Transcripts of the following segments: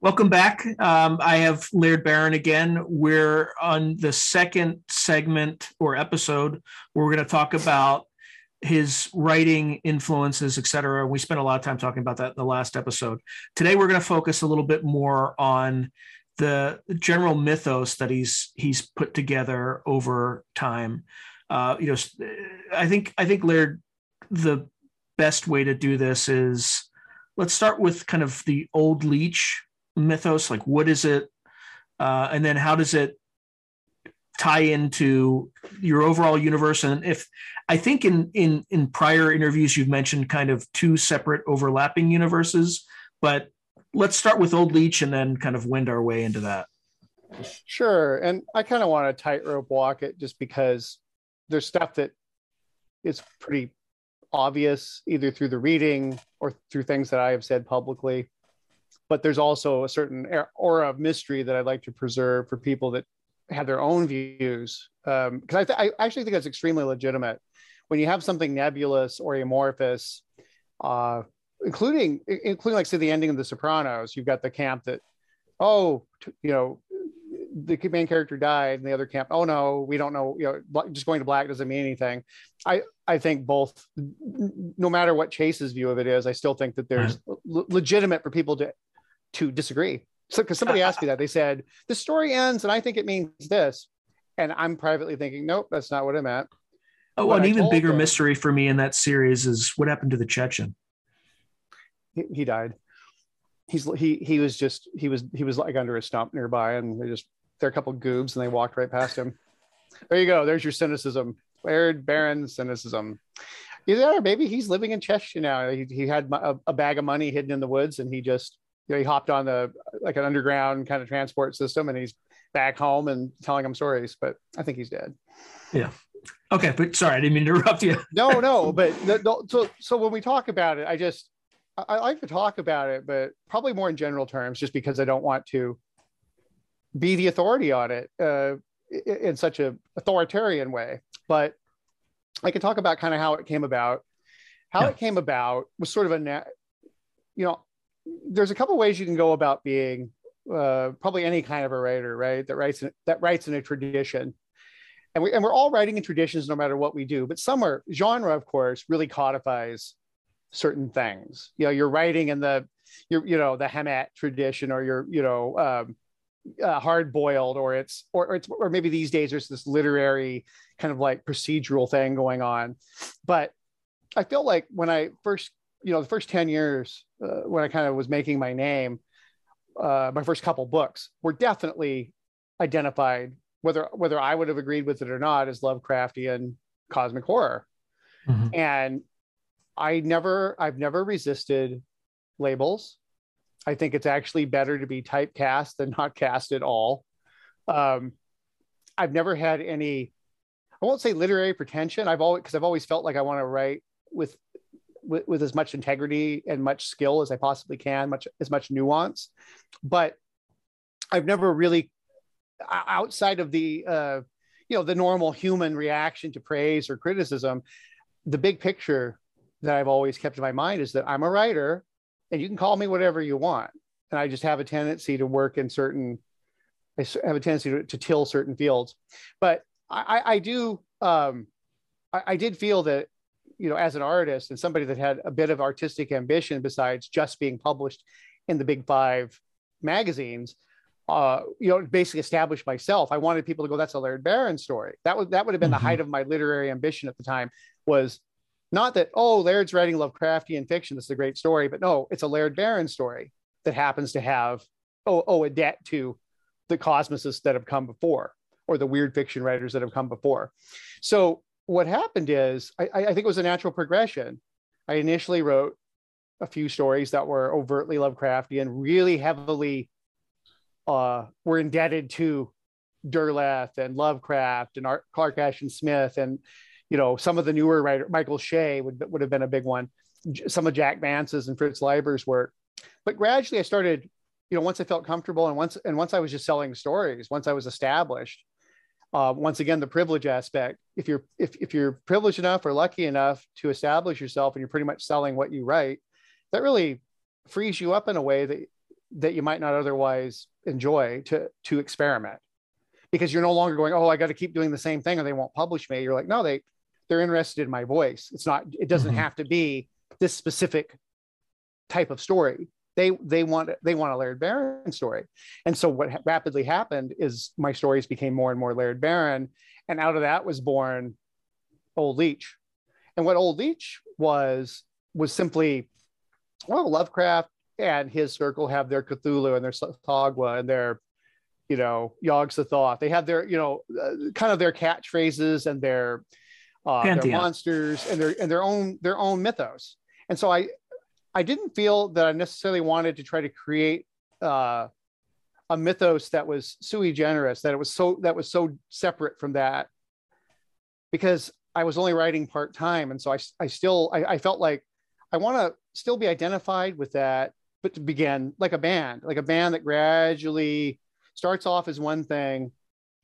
Welcome back. Um, I have Laird Barron again. We're on the second segment or episode where we're going to talk about his writing influences, etc. We spent a lot of time talking about that in the last episode. Today, we're going to focus a little bit more on the general mythos that he's he's put together over time. Uh, you know, I think I think Laird, the best way to do this is let's start with kind of the old leech mythos like what is it? Uh, and then how does it tie into your overall universe? And if i think in in in prior interviews you've mentioned kind of two separate overlapping universes but let's start with old leech and then kind of wind our way into that. Sure. And i kind of want to tightrope walk it just because there's stuff that is pretty obvious either through the reading or through things that i have said publicly but there's also a certain aura of mystery that I'd like to preserve for people that have their own views. Because um, I, th- I, actually think that's extremely legitimate. When you have something nebulous or amorphous, uh, including including like say the ending of The Sopranos, you've got the camp that, oh, t- you know, the main character died, and the other camp, oh no, we don't know. You know, just going to black doesn't mean anything. I I think both, no matter what Chase's view of it is, I still think that there's right. legitimate for people to to disagree. So, because somebody asked me that, they said the story ends, and I think it means this, and I'm privately thinking, nope, that's not what it meant. Oh, what an I even bigger them, mystery for me in that series is what happened to the Chechen. He, he died. He's he he was just he was he was like under a stump nearby, and they just they're a couple goobs, and they walked right past him. There you go. There's your cynicism, Laird Barron cynicism. Either that, or maybe he's living in Cheshire now. He, he had a, a bag of money hidden in the woods, and he just you know, he hopped on the like an underground kind of transport system and he's back home and telling them stories, but I think he's dead. Yeah. Okay. But sorry, I didn't mean to interrupt you. no, no. But the, the, so, so when we talk about it, I just, I, I like to talk about it, but probably more in general terms, just because I don't want to be the authority on it uh, in such a authoritarian way. But I can talk about kind of how it came about. How yeah. it came about was sort of a, you know, there's a couple ways you can go about being uh, probably any kind of a writer, right? That writes in, that writes in a tradition, and we and we're all writing in traditions no matter what we do. But some are genre, of course, really codifies certain things. You know, you're writing in the you're you know the Hammett tradition, or you're you know um, uh, hard boiled, or it's or, or it's or maybe these days there's this literary kind of like procedural thing going on. But I feel like when I first you know the first 10 years uh, when i kind of was making my name uh, my first couple books were definitely identified whether whether i would have agreed with it or not as lovecraftian cosmic horror mm-hmm. and i never i've never resisted labels i think it's actually better to be typecast than not cast at all um, i've never had any i won't say literary pretension i've always because i've always felt like i want to write with with, with as much integrity and much skill as I possibly can, much as much nuance. But I've never really, outside of the uh, you know the normal human reaction to praise or criticism, the big picture that I've always kept in my mind is that I'm a writer, and you can call me whatever you want, and I just have a tendency to work in certain. I have a tendency to, to till certain fields, but I, I do. Um, I, I did feel that you know, as an artist and somebody that had a bit of artistic ambition besides just being published in the big five magazines, uh, you know, basically established myself. I wanted people to go, that's a Laird Barron story. That would that would have been mm-hmm. the height of my literary ambition at the time. Was not that oh Laird's writing Lovecraftian fiction. This is a great story, but no, it's a Laird Barron story that happens to have oh oh a debt to the cosmicists that have come before or the weird fiction writers that have come before. So what happened is I, I think it was a natural progression. I initially wrote a few stories that were overtly Lovecraftian, really heavily uh, were indebted to Derleth and Lovecraft and Art, Clark Ashton Smith and you know some of the newer writer Michael Shea would would have been a big one. Some of Jack Vance's and Fritz Leiber's work, but gradually I started, you know, once I felt comfortable and once and once I was just selling stories, once I was established, uh, once again the privilege aspect if you're if, if you're privileged enough or lucky enough to establish yourself and you're pretty much selling what you write that really frees you up in a way that that you might not otherwise enjoy to to experiment. Because you're no longer going oh i got to keep doing the same thing or they won't publish me. You're like no they they're interested in my voice. It's not it doesn't mm-hmm. have to be this specific type of story. They they want they want a laird barron story. And so what ha- rapidly happened is my stories became more and more laird barron. And out of that was born old leech and what old leech was was simply well lovecraft and his circle have their Cthulhu and their Tsathoggua and their, you know, Yog Sothoth. They have their, you know, uh, kind of their catchphrases and their, uh, their monsters and their and their own their own mythos. And so I, I didn't feel that I necessarily wanted to try to create uh, a mythos that was sui generis, that it was so that was so separate from that, because I was only writing part time, and so I I still I, I felt like I want to still be identified with that but to begin like a band, like a band that gradually starts off as one thing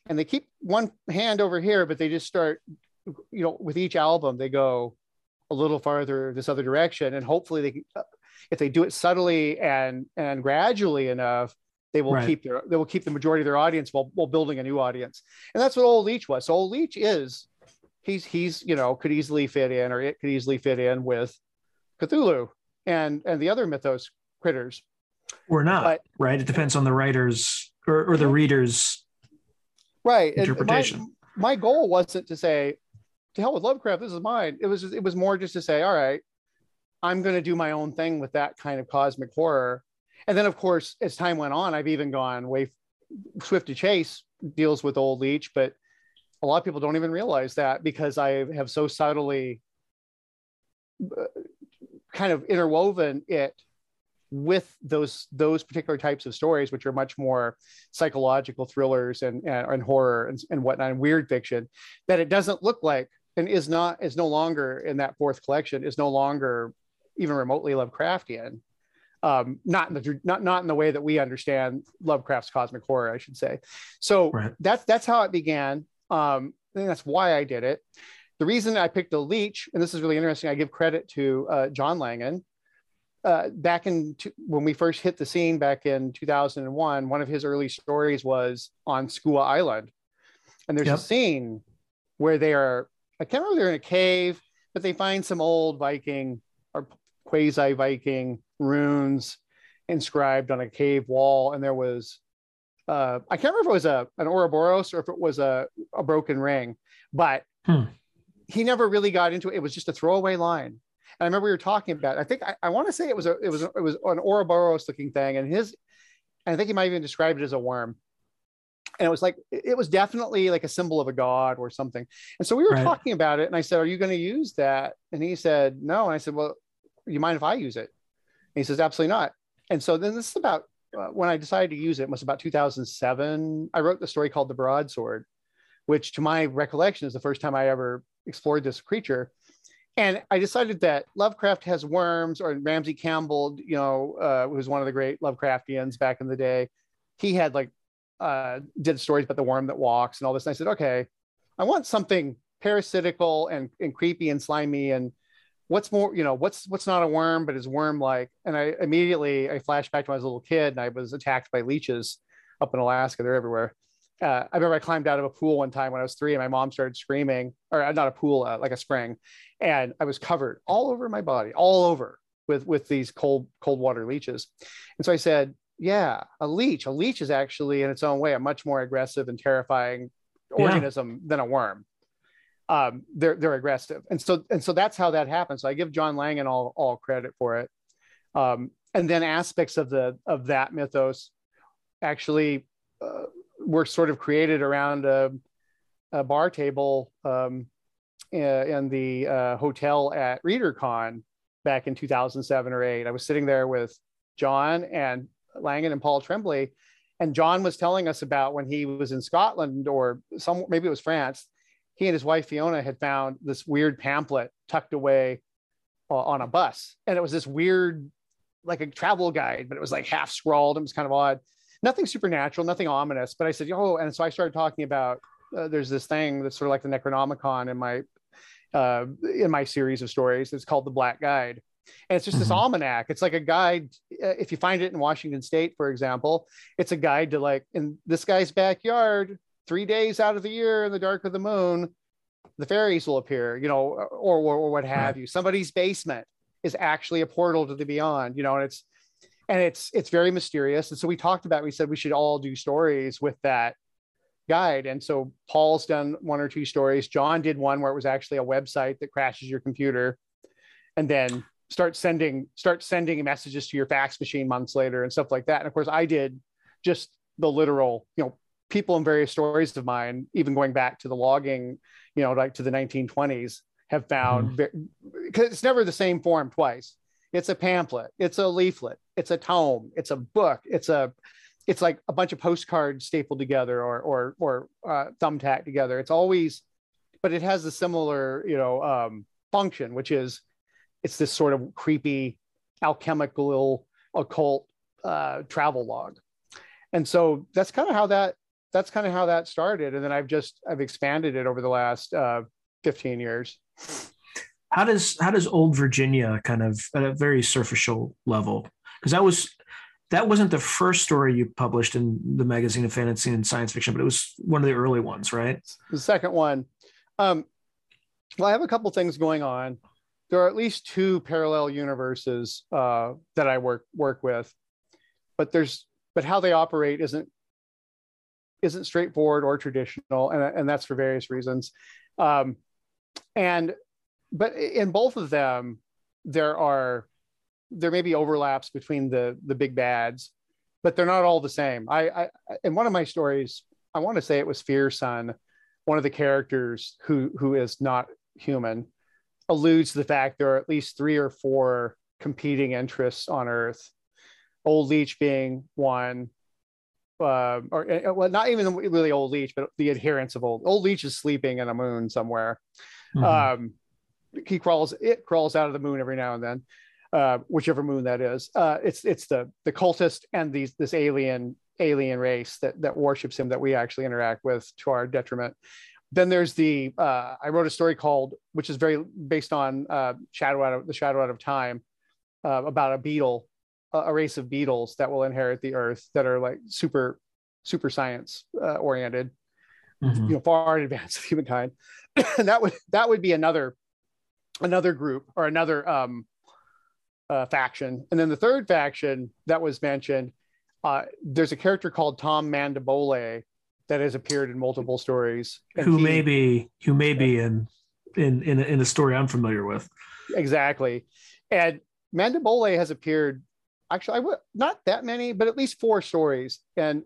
and they keep one hand over here, but they just start, you know, with each album, they go a little farther this other direction. And hopefully they can, if they do it subtly and, and gradually enough, they will right. keep their, they will keep the majority of their audience while, while building a new audience. And that's what Old Leech was. So Old Leech is, he's, he's, you know, could easily fit in, or it could easily fit in with Cthulhu and, and the other mythos critters or not but, right it depends on the writers or, or the readers right interpretation my, my, goal wasn't to say to hell with lovecraft this is mine. It was it was more just to say all right i'm going to do my own thing with that kind of cosmic horror. And then of course as time went on i've even gone way swift to chase deals with old leech but a lot of people don't even realize that because i have so subtly uh, kind of interwoven it with those those particular types of stories, which are much more psychological thrillers and and, and horror and, and whatnot, and weird fiction, that it doesn't look like and is not is no longer in that fourth collection is no longer even remotely Lovecraftian. Um, not in the not not in the way that we understand Lovecraft's cosmic horror, I should say. So right. that's that's how it began. Um, and that's why I did it. The reason I picked a leech, and this is really interesting, I give credit to uh, John Langan, uh, back in t- when we first hit the scene back in 2001, one of his early stories was on Skua Island. And there's yep. a scene where they are, I can't remember they're in a cave, but they find some old Viking or quasi Viking runes inscribed on a cave wall. And there was, uh, I can't remember if it was a, an Ouroboros or if it was a, a broken ring, but hmm. he never really got into it. It was just a throwaway line. And I remember we were talking about. I think I, I want to say it was a it was a, it was an Ouroboros looking thing, and his. And I think he might even describe it as a worm. And it was like it was definitely like a symbol of a god or something. And so we were right. talking about it, and I said, "Are you going to use that?" And he said, "No." And I said, "Well, you mind if I use it?" And he says, "Absolutely not." And so then this is about uh, when I decided to use it. it was about 2007. I wrote the story called The Broadsword, which, to my recollection, is the first time I ever explored this creature and I decided that Lovecraft has worms, or Ramsey Campbell, you know, uh, was one of the great Lovecraftians back in the day. He had like uh, did stories about the worm that walks and all this. And I said, okay, I want something parasitical and, and creepy and slimy and what's more, you know, what's what's not a worm but is worm like. And I immediately I flashed back to when I was a little kid and I was attacked by leeches up in Alaska. They're everywhere uh, I remember I climbed out of a pool one time when I was three, and my mom started screaming, or uh, not a pool, uh, like a spring, and I was covered all over my body, all over with with these cold cold water leeches. And so I said, "Yeah, a leech. A leech is actually, in its own way, a much more aggressive and terrifying organism yeah. than a worm. Um, they're they're aggressive, and so and so that's how that happens. So I give John Langan all all credit for it. Um, and then aspects of the of that mythos actually uh, were sort of created around a, a bar table um, in the uh, hotel at ReaderCon back in 2007 or eight. I was sitting there with John and Langan and Paul Tremblay, and John was telling us about when he was in Scotland or some maybe it was France. He and his wife Fiona had found this weird pamphlet tucked away uh, on a bus, and it was this weird, like a travel guide, but it was like half scrawled. It was kind of odd nothing supernatural, nothing ominous. But I said, oh, and so I started talking about uh, there's this thing that's sort of like the Necronomicon in my uh, in my series of stories. It's called the Black Guide, and it's just this Mhm. almanac. It's like a guide uh, if you find it in washington state for example it's a guide to like in this guy's backyard three days out of the year in the dark of the moon the fairies will appear you know or or, or what have Right. you. Somebody's basement is actually a portal to the beyond you know and it's and it's it's very mysterious. And so we talked about we said we should all do stories with that guide. And so paul's done one or two stories. John did one where it was actually a website that crashes your computer and then start sending start sending messages to your fax machine months later and stuff like that. And of course i did just the literal you know people in various stories of mine even going back to the logging you know like to the 1920s have found because it's never the same form twice. It's a pamphlet it's a leaflet it's a tome it's a book it's a it's like a bunch of postcards stapled together or or or uh, thumbtacked together. It's always but it has a similar you know um, function which is it's this sort of creepy alchemical occult uh, travel log. And so that's kind of how that that's kind of how that started. And then i've just i've expanded it over the last uh, 15 years. How does how does old virginia kind of at a very superficial level because that was that wasn't the first story you published in the magazine of fantasy and science fiction but it was one of the early ones right? The second one. Um well i have a couple things going on there are at least two parallel universes uh that i work work with but there's but how they operate isn't isn't straightforward or traditional and, and that's for various reasons. Um and but in both of them there are there may be overlaps between the the big bads but they're not all the same. I i in one of my stories i want to say it was fear one of the characters who who is not human alludes to the fact there are at least three or four competing interests on earth. Old leech being one uh, or uh, well not even really old leech but the adherents of old old leech is sleeping in a moon somewhere. Mhm. um he crawls it crawls out of the moon every now and then uh whichever moon that is. Uh it's it's the the cultist and these this alien alien race that that worships him that we actually interact with to our detriment then there's the uh i wrote a story called which is very based on uh shadow out of the shadow out of time uh, about a beetle a race of beetles that will inherit the earth that are like super super science uh, oriented Mhm. you know far in advance of humankind and that would that would be another another group or another um uh, faction and then the third faction that was mentioned uh there's a character called tom mandible that has appeared in multiple stories. And who he- may be who may be in in in a, in a story i'm familiar with. Exactly. And mandible has appeared actually i would not that many but at least four stories. And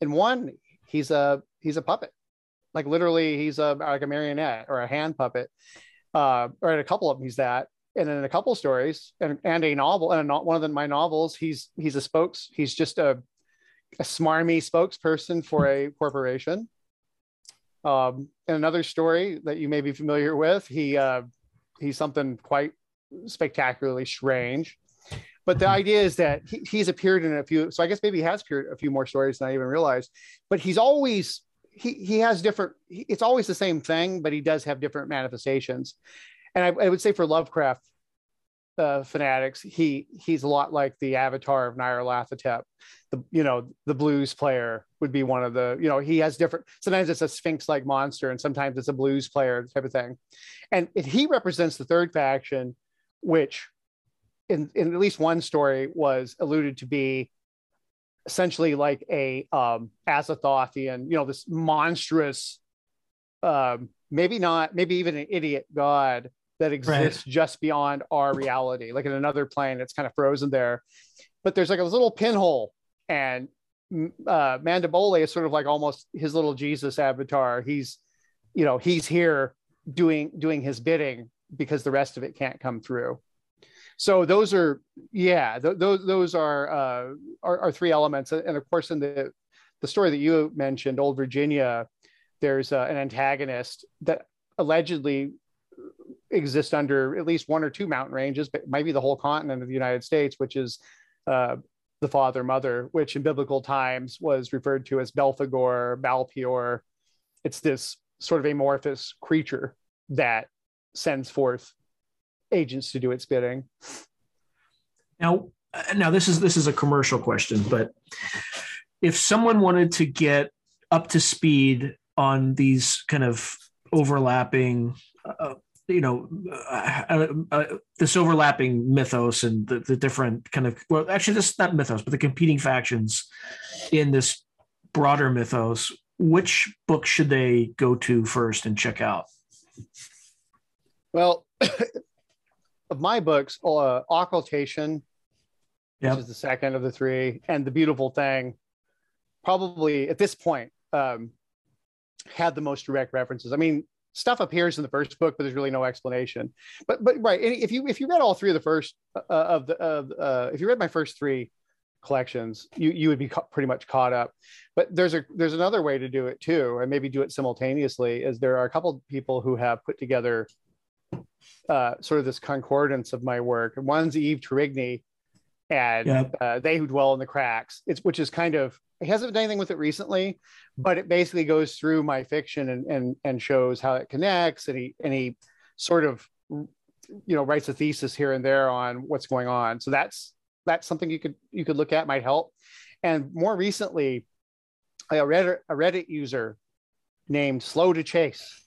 in one he's a he's a puppet. Like literally he's a like a marionette or a hand puppet. Uh or in a couple of them he's that. And in a couple of stories and, and a novel and a, one of the, my novels he's he's a spokes he's just a a smarmy spokesperson for a corporation um in another story that you may be familiar with he uh he's something quite spectacularly strange. But the Mhm. idea is that he, he's appeared in a few, so I guess maybe he has appeared a few more stories than I even realized. But he's always he he has different. he- It's always the same thing, but he does have different manifestations. And I, I would say for Lovecraft uh, fanatics, he he's a lot like the avatar of Nyarlathotep. The you know the blues player would be one of the you know he has different. Sometimes it's a sphinx like monster, and sometimes it's a blues player type of thing and he represents the third faction, which, in in at least one story, was alluded to be essentially like a um, Azathothean, you know, this monstrous, um, maybe not, maybe even an idiot god that exists just beyond our reality, like in another plane. It's kind of frozen there, but there's like a little pinhole, and uh, Mandible is sort of like almost his little Jesus avatar. He's, you know, he's here doing doing his bidding because the rest of it can't come through. So those are yeah, th- those those are, uh, are are three elements, and of course in the the story that you mentioned, Old Virginia, there's uh, an antagonist that allegedly exists under at least one or two mountain ranges, but maybe the whole continent of the United States, which is uh, the father mother, which in biblical times was referred to as Belphegor, Baal-Peor. It's this sort of amorphous creature that sends forth agents to do its bidding. Now, now this is this is a commercial question, but if someone wanted to get up to speed on these kind of overlapping uh, you know uh, uh, uh, this overlapping mythos and the, the different kind of well actually this not mythos but the competing factions in this broader mythos which book should they go to first and check out well of my books uh, occultation yep. which is the second of the three and the beautiful thing probably at this point um, had the most direct references i mean stuff appears in the first book, but there's really no explanation. But but right, if you if you read all three of the first uh, of the of uh, if you read my first three collections, you you would be ca- pretty much caught up. But there's a there's another way to do it too, and maybe do it simultaneously. Is there are a couple people who have put together uh, sort of this concordance of my work. One's Eve Torigny, and yep. uh, they who dwell in the cracks. It's which is kind of he hasn't done anything with it recently, but it basically goes through my fiction and and and shows how it connects, and he and he sort of you know writes a thesis here and there on what's going on. So that's that's something you could you could look at might help. And more recently, a Reddit, a Reddit user named Slow to Chase,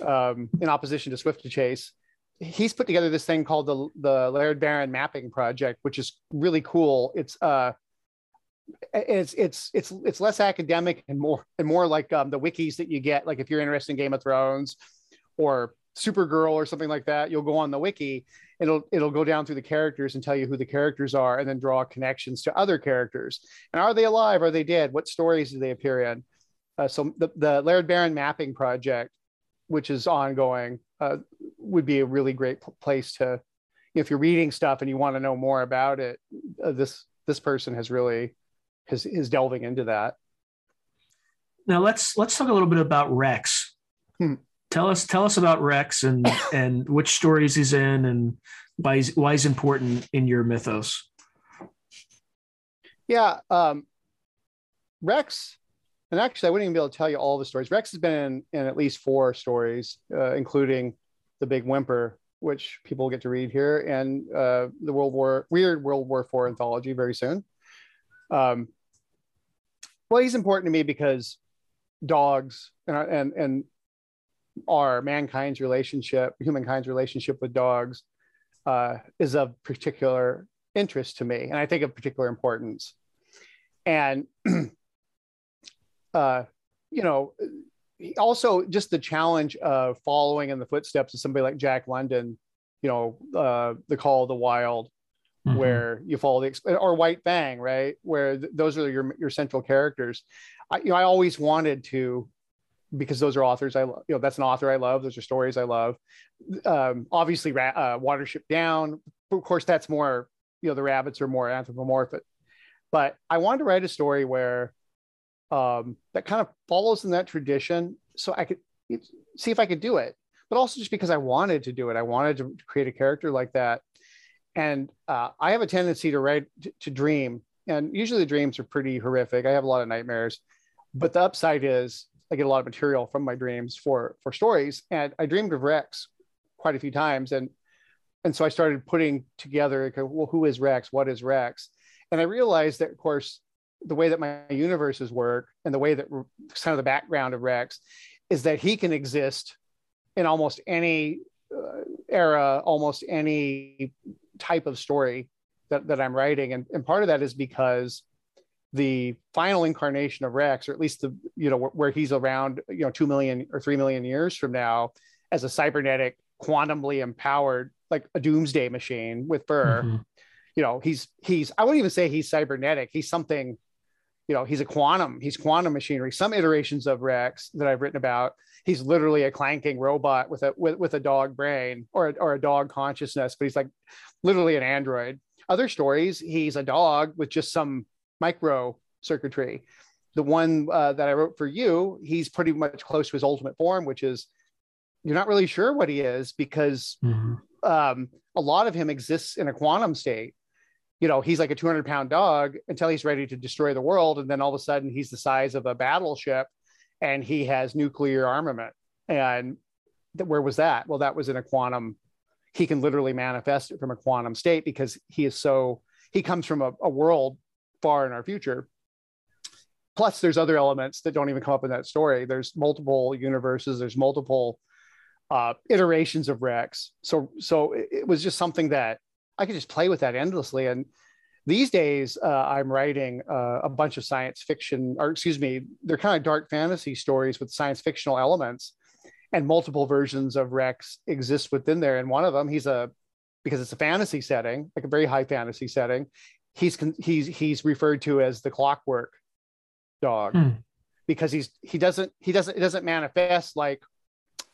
um, in opposition to Swift to Chase, he's put together this thing called the the Laird Barron Mapping Project, which is really cool. It's uh it's it's it's it's less academic and more and more like um, the wikis that you get. Like if you're interested in Game of Thrones or Supergirl or something like that, you'll go on the wiki. It'll it'll go down through the characters and tell you who the characters are, and then draw connections to other characters. And are they alive? Are they dead? What stories do they appear in? Uh, so the the Laird Barron Mapping Project, which is ongoing, uh, would be a really great place to. If you're reading stuff and you want to know more about it, uh, this this person has really is is delving into that. Now let's let's talk a little bit about Rex. Hmm. Tell us tell us about Rex and and which stories he's in and why he's, why he's important in your mythos. Yeah, um, Rex, and actually I wouldn't even be able to tell you all the stories. Rex has been in, in at least four stories, uh, including the Big Whimper, which people get to read here, and uh, the World War Weird World War Four anthology very soon. Um, well, he's important to me because dogs and and and our mankind's relationship, humankind's relationship with dogs, uh, is of particular interest to me, and I think of particular importance. And uh, you know, also just the challenge of following in the footsteps of somebody like Jack London, you know, uh, the Call of the Wild, mm-hmm. where you follow the or White Fang, right? Where th- those are your your central characters. I, you know, I always wanted to because those are authors I love. You know, that's an author I love. Those are stories I love. Um, obviously, uh, Watership Down. Of course, that's more. You know, the rabbits are more anthropomorphic. But I wanted to write a story where um, that kind of follows in that tradition, so I could see if I could do it. But also just because I wanted to do it, I wanted to create a character like that and uh, I have a tendency to write to, to dream, and usually the dreams are pretty horrific. I have a lot of nightmares, but the upside is I get a lot of material from my dreams for for stories. And I dreamed of Rex quite a few times, and and so I started putting together, well, who is Rex? What is Rex? And I realized that, of course, the way that my universes work and the way that kind of the background of Rex is that he can exist in almost any uh, era, almost any type of story that, that I'm writing. And, and part of that is because the final incarnation of Rex, or at least the, you know, where, where he's around, you know, 2 million or 3 million years from now as a cybernetic, quantumly empowered, like a doomsday machine with fur. Mm-hmm. You know, he's, he's, I wouldn't even say he's cybernetic. He's something, you know, he's a quantum, he's quantum machinery. Some iterations of Rex that I've written about he's literally a clanking robot with a with, with a dog brain or or a dog consciousness, but he's like literally an android. Other stories, he's a dog with just some micro circuitry. The one uh, that I wrote for you, he's pretty much close to his ultimate form, which is you're not really sure what he is because mm-hmm. um, a lot of him exists in a quantum state. You know, he's like a 200 pound dog until he's ready to destroy the world. And then all of a sudden, he's the size of a battleship and he has nuclear armament. And th- where was that? Well, that was in a quantum he can literally manifest it from a quantum state because he is so he comes from a, a world far in our future plus there's other elements that don't even come up in that story there's multiple universes there's multiple uh, iterations of rex so so it, it, was just something that i could just play with that endlessly and these days uh, i'm writing uh, a bunch of science fiction or excuse me they're kind of dark fantasy stories with science fictional elements and multiple versions of rex exist within there and one of them he's a because it's a fantasy setting like a very high fantasy setting he's he's he's referred to as the clockwork dog hmm. because he's he doesn't he doesn't it doesn't manifest like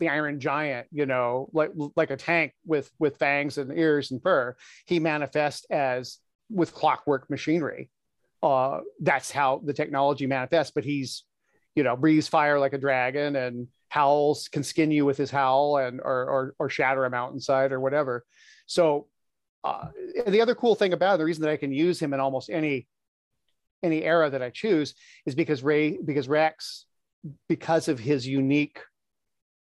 the iron giant you know like like a tank with with fangs and ears and fur he manifests as with clockwork machinery. Uh, that's how the technology manifests. But he's, you know, breathes fire like a dragon and howls, can skin you with his howl and or or, or shatter a mountainside or whatever. So uh, the other cool thing about the reason that I can use him in almost any any era that I choose is because Ray because Rex because of his unique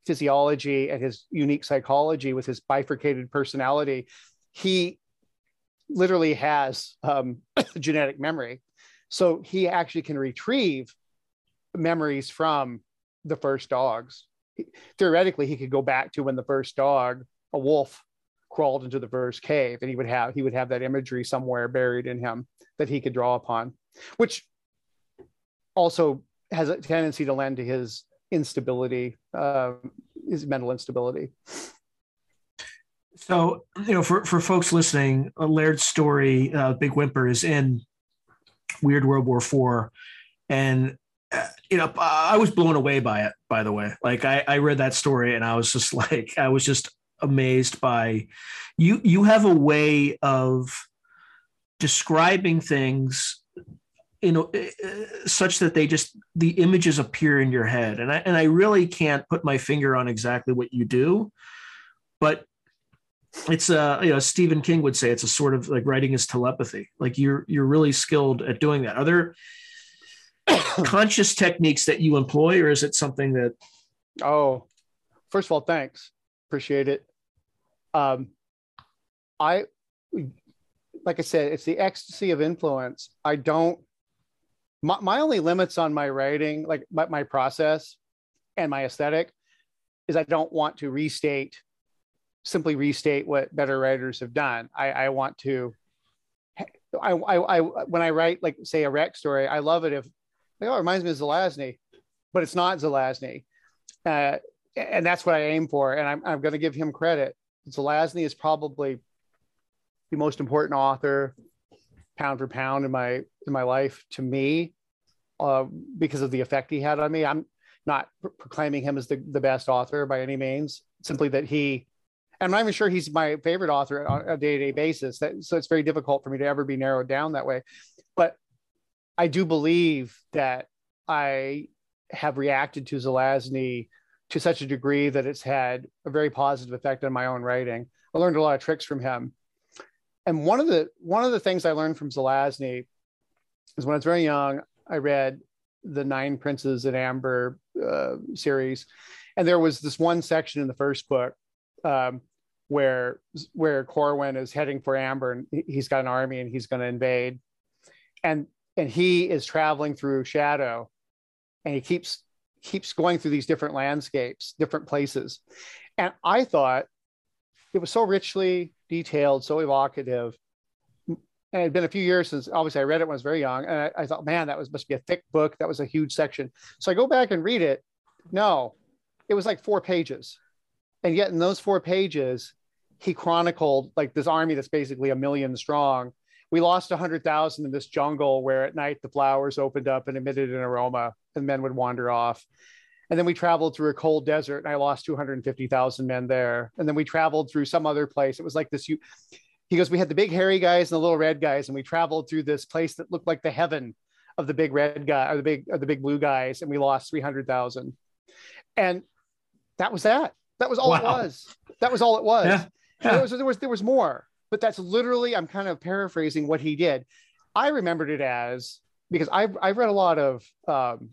physiology and his unique psychology with his bifurcated personality he literally has um, genetic memory. So he actually can retrieve memories from the first dogs. Theoretically, he could go back to when the first dog, a wolf, crawled into the first cave, and he would have he would have that imagery somewhere buried in him that he could draw upon, which also has a tendency to lend to his instability, uh, his mental instability. So, you know, for, for folks listening, Laird's story, uh, Big Whimper, is in Weird World War Four, and uh, you know, I was blown away by it. By the way, like I, I read that story and I was just like, I was just amazed by you. You have a way of describing things you know eh, eh, such that they just the images appear in your head. And i and i really can't put my finger on exactly what you do but it's a you know stephen king would say it's a sort of like writing is telepathy. Like you're you're really skilled at doing that. Are there conscious techniques that you employ or is it something that oh first of all thanks. Appreciate it. Um i like i said it's the ecstasy of influence. I don't my, my only limits on my writing like my, my process and my aesthetic is i don't want to restate simply restate what better writers have done. I, I want to, I, I, I, when I write like say a Rex story, I love it if, like, oh, it reminds me of Zelazny, but it's not Zelazny. Uh, and that's what I aim for. And I'm, I'm going to give him credit. Zelazny is probably the most important author pound for pound in my, in my life to me uh, because of the effect he had on me. I'm not proclaiming him as the, the best author by any means, simply that he I'm not even sure he's my favorite author on a day to day basis. That, so it's very difficult for me to ever be narrowed down that way. But I do believe that I have reacted to Zelazny to such a degree that it's had a very positive effect on my own writing. I learned a lot of tricks from him. And one of the one of the things I learned from Zelazny is when I was very young, I read the Nine Princes in Amber uh, series, and there was this one section in the first book um, where where Corwin is heading for Amber and he's got an army and he's going to invade, and and he is traveling through Shadow, and he keeps keeps going through these different landscapes, different places, and I thought it was so richly detailed, so evocative. And it had been a few years since obviously I read it when I was very young, and I, I thought, man, that was must be a thick book. That was a huge section. So I go back and read it. No, it was like four pages and yet in those four pages he chronicled like this army that's basically a million strong we lost 100000 in this jungle where at night the flowers opened up and emitted an aroma and men would wander off and then we traveled through a cold desert and i lost 250000 men there and then we traveled through some other place it was like this he goes we had the big hairy guys and the little red guys and we traveled through this place that looked like the heaven of the big red guy or the big or the big blue guys and we lost 300000 and that was that that was all wow. it was. That was all it was. Yeah. Yeah. There was there was there was more, but that's literally I'm kind of paraphrasing what he did. I remembered it as because I've I've read a lot of um,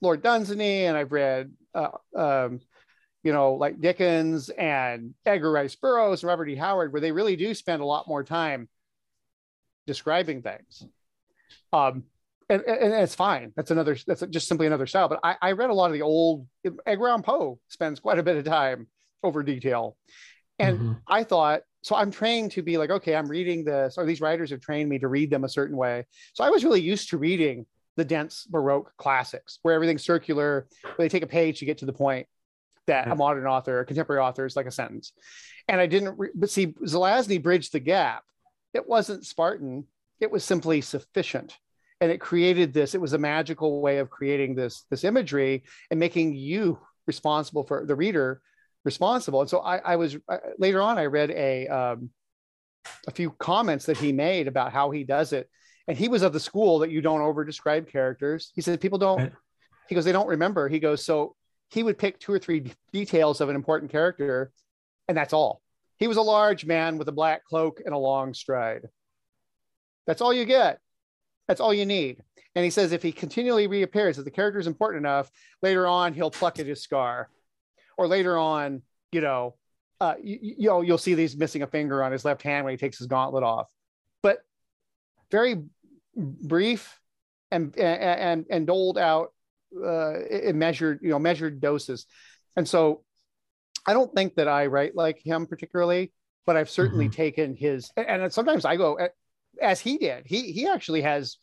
Lord Dunsany and I've read uh, um, you know, like Dickens and Edgar Rice Burroughs and Robert E. Howard, where they really do spend a lot more time describing things. Um, and, and, it's fine. That's another. That's just simply another style. But I, I read a lot of the old. Edgar Allan Poe spends quite a bit of time over detail, and mm-hmm. I thought so. I'm trained to be like, okay, I'm reading this, or these writers have trained me to read them a certain way. So I was really used to reading the dense Baroque classics, where everything's circular. Where they take a page to get to the point that a modern author, a contemporary author, is like a sentence. And I didn't. Re- but see, Zelazny bridged the gap. It wasn't Spartan. It was simply sufficient and it created this it was a magical way of creating this this imagery and making you responsible for the reader responsible and so i, I was uh, later on i read a um, a few comments that he made about how he does it and he was of the school that you don't over describe characters. He said people don't he goes they don't remember. He goes so he would pick two or three details of an important character and that's all. He was a large man with a black cloak and a long stride. That's all you get. That's all you need. And he says if he continually reappears, if the character is important enough, later on he'll pluck at his scar, or later on, you know, uh, you, you know, you'll see that he's missing a finger on his left hand when he takes his gauntlet off. But very brief and and and doled out uh, in measured, you know, measured doses. And so, I don't think that I write like him particularly, but I've certainly mm-hmm. taken his. And sometimes I go, as he did. He he actually has.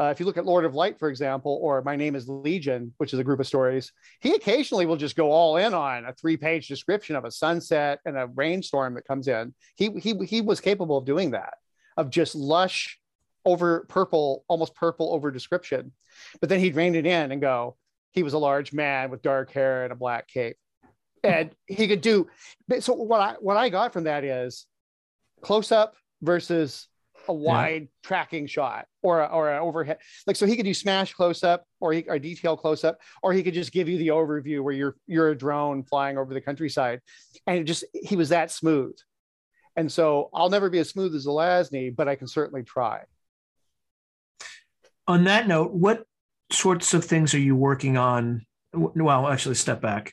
Uh, if you look at Lord of Light, for example, or My Name is Legion, which is a group of stories, he occasionally will just go all in on a three-page description of a sunset and a rainstorm that comes in. He he he was capable of doing that, of just lush, over purple, almost purple over description. But then he'd rein it in and go, he was a large man with dark hair and a black cape, and he could do. So what I what I got from that is close up versus a wide yeah. tracking shot or a, or an overhead like so he could do smash close up or he or detail close up or he could just give you the overview where you're you're a drone flying over the countryside and it just he was that smooth and so I'll never be as smooth as Zelazny but I can certainly try on that note what sorts of things are you working on? Well actually step back.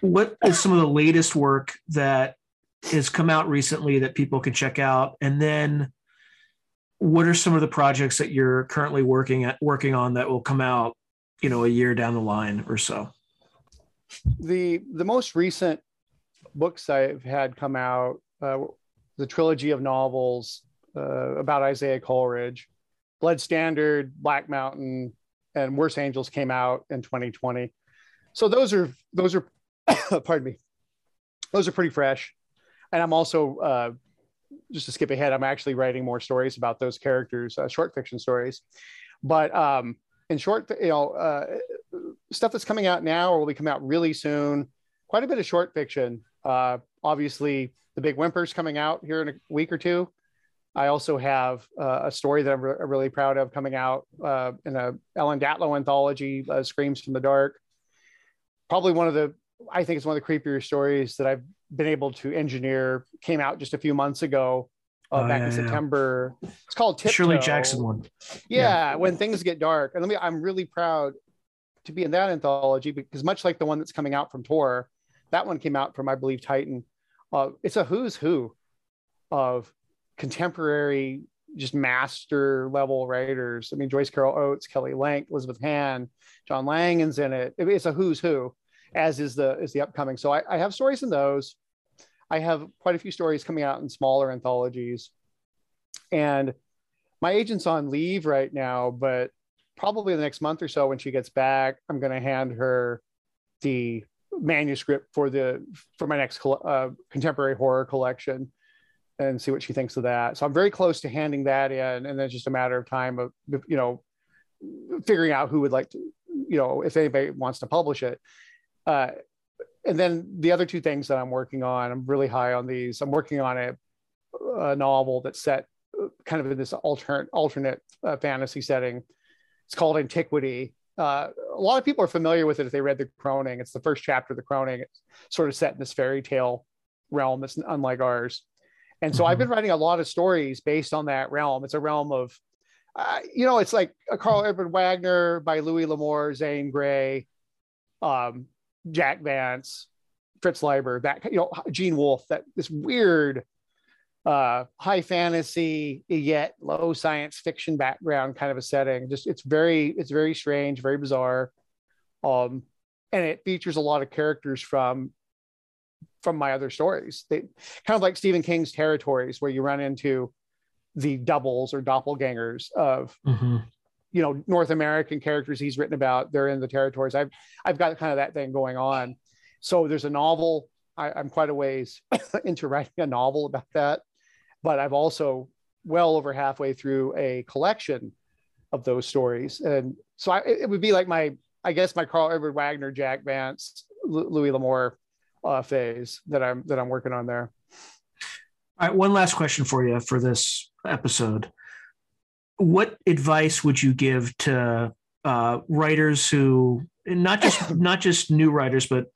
What is some of the latest work that has come out recently that people can check out? And then what are some of the projects that you're currently working at working on that will come out you know a year down the line or so? The the most recent books i've had come out uh, the trilogy of novels uh, about isaiah coleridge blood standard black mountain and worse angels came out in 2020 so those are those are pardon me those are pretty fresh and i'm also uh, just to skip ahead, I'm actually writing more stories about those characters, uh, short fiction stories. But um, in short, you know, uh, stuff that's coming out now or will be coming out really soon. Quite a bit of short fiction. Uh, obviously, the Big Whimper's coming out here in a week or two. I also have uh, a story that I'm re- really proud of coming out uh, in a Ellen Datlow anthology, uh, "Screams from the Dark." Probably one of the, I think it's one of the creepier stories that I've been able to engineer came out just a few months ago uh, oh, back yeah, in September. Yeah. It's called Tiptoe. Shirley Jackson one. Yeah, yeah, when things get dark. And let me I'm really proud to be in that anthology because much like the one that's coming out from Tor, that one came out from I believe Titan. Uh, it's a who's who of contemporary just master level writers. I mean, Joyce Carol Oates, Kelly Link, Elizabeth Hand, John Langan's in it. It's a who's who, as is the is the upcoming. So I, I have stories in those. I have quite a few stories coming out in smaller anthologies. And my agent's on leave right now, but probably the next month or so when she gets back, I'm going to hand her the manuscript for the for my next uh, contemporary horror collection and see what she thinks of that. So I'm very close to handing that in, and then it's just a matter of time of you know figuring out who would like to you know if anybody wants to publish it. Uh, and then the other two things that I'm working on, I'm really high on these. I'm working on a, a novel that's set uh, kind of in this alternate alternate uh, fantasy setting. It's called Antiquity. Uh, a lot of people are familiar with it if they read the Croning. It's the first chapter of the Croning. It's sort of set in this fairy tale realm that's unlike ours. And so mm-hmm. I've been writing a lot of stories based on that realm. It's a realm of, uh, you know, it's like a Karl Edward Wagner by Louis L'Amour, Zane Grey, um, Jack Vance, Fritz Leiber, that you know, Gene Wolfe, that this weird uh, high fantasy yet low science fiction background kind of a setting. Just it's very it's very strange, very bizarre, um, and it features a lot of characters from from my other stories. They kind of like Stephen King's territories, where you run into the doubles or doppelgangers of mm-hmm. you know North American characters he's written about. They're in the territories. I've I've got kind of that thing going on. So there's a novel. I, I'm quite a ways into writing a novel about that but I've also well over halfway through a collection of those stories. And so I, it would be like my, I guess my Karl Edward Wagner, Jack Vance, Louis L'Amour uh, phase that I'm, that I'm working on there. All right. One last question for you for this episode. What advice would you give to uh, writers who, not just, not just new writers, but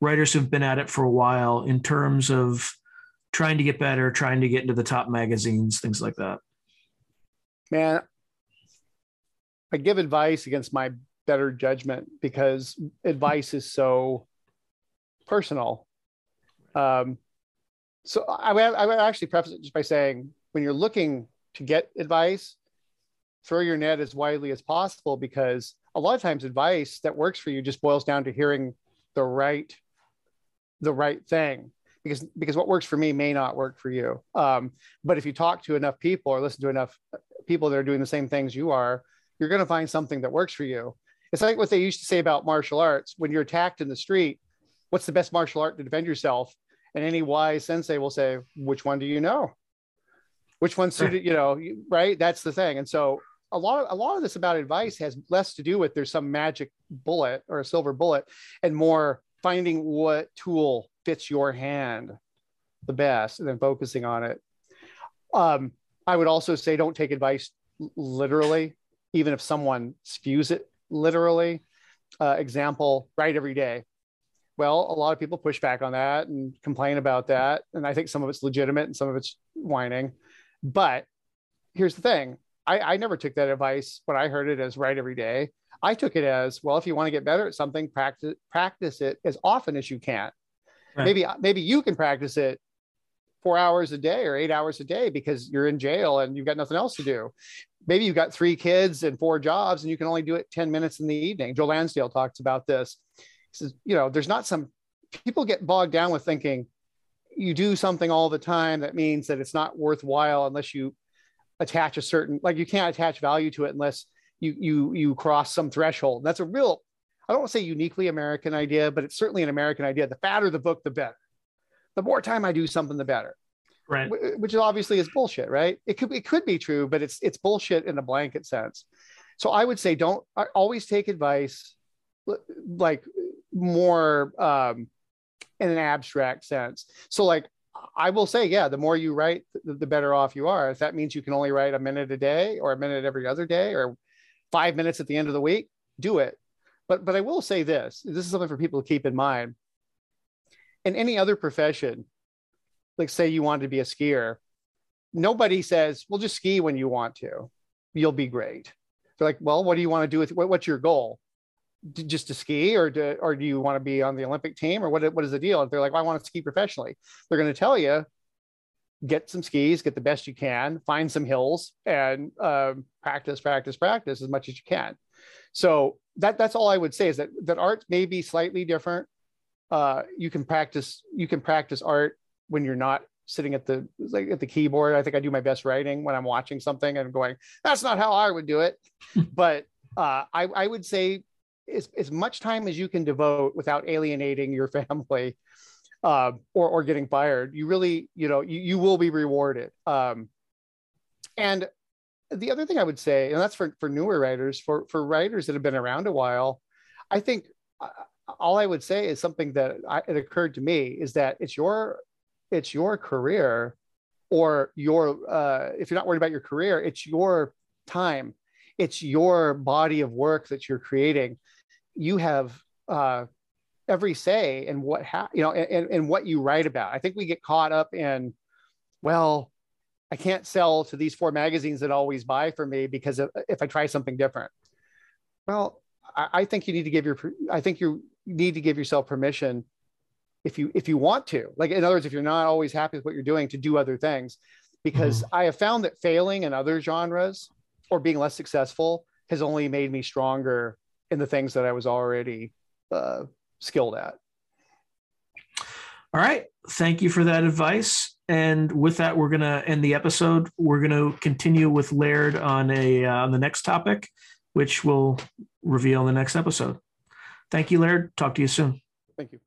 writers who've been at it for a while in terms of trying to get better, trying to get into the top magazines, things like that? Man, I give advice against my better judgment because advice is so personal. Um, so I would, I would actually preface it just by saying when you're looking to get advice, throw your net as widely as possible because a lot of times advice that works for you just boils down to hearing the right the right thing because because what works for me may not work for you. Um, but if you talk to enough people or listen to enough people that are doing the same things you are, you're going to find something that works for you. It's like what they used to say about martial arts: when you're attacked in the street, what's the best martial art to defend yourself? And any wise sensei will say, "Which one do you know? Which one suited? You know, right? That's the thing." And so a lot of a lot of this about advice has less to do with there's some magic bullet or a silver bullet and more finding what tool fits your hand the best and then focusing on it. Um, I would also say don't take advice literally, even if someone spews it literally. Uh, example, write every day. Well, a lot of people push back on that and complain about that. And I think some of it's legitimate and some of it's whining. But here's the thing I, I never took that advice when I heard it as write every day. I took it as well. If you want to get better at something, practice practice it as often as you can. Right. Maybe uh, maybe you can practice it four hours a day or eight hours a day because you're in jail and you've got nothing else to do. Maybe you've got three kids and four jobs and you can only do it 10 minutes in the evening. Joe Lansdale talks about this. Says, you know, there's not some people get bogged down with thinking you do something all the time that means that it's not worthwhile unless you attach a certain like you can't attach value to it unless you you you cross some threshold. That's a real I don't want to say uniquely American idea, but it's certainly an American idea. The fatter the book, the better. The more time I do something, the better. Right. Which obviously is bullshit, right? It could it could be true, but it's it's bullshit in a blanket sense. So I would say don't always take advice like more um, in an abstract sense. So like I will say, yeah, the more you write, the, the better off you are. If that means you can only write a minute a day or a minute every other day or five minutes at the end of the week, do it. But but I will say this: this is something for people to keep in mind. In any other profession, like say you wanted to be a skier, nobody says, "Well, just ski when you want to. You'll be great." They're like, "Well, what do you want to do with what, what's your goal? Just to ski, or to, or do you want to be on the Olympic team, or what what is the deal?" If they're like, well, "I want to ski professionally," they're going to tell you, get some skis, get the best you can, find some hills, and um, practice, practice, practice as much as you can. So that that's all I would say is that that art may be slightly different. Uh, you can practice you can practice art when you're not sitting at the like at the keyboard. I think I do my best writing when I'm watching something and going, that's not how I would do it. but uh, I, I would say as, as much time as you can devote without alienating your family uh, or, or getting fired, you really, you know, you, you will be rewarded. Um, and the other thing I would say, and that's for, for newer writers, for, for writers that have been around a while, I think uh, all I would say is something that I, it occurred to me is that it's your, it's your career or your, uh, if you're not worried about your career, it's your time. It's your body of work that you're creating. You have uh, every say in what, ha- you know, and, and what you write about. I think we get caught up in, well, I can't sell to these four magazines that always buy for me because if I try something different. Well, I, think you need to give your, I think you need to give yourself permission if you if you want to like in other words if you're not always happy with what you're doing to do other things because mm-hmm. i have found that failing in other genres or being less successful has only made me stronger in the things that i was already uh, skilled at. All right. Thank you for that advice. And with that we're going to end the episode. We're going to continue with laird on a uh, on the next topic which we'll reveal in the next episode. Thank you laird. Talk to you soon. Thank you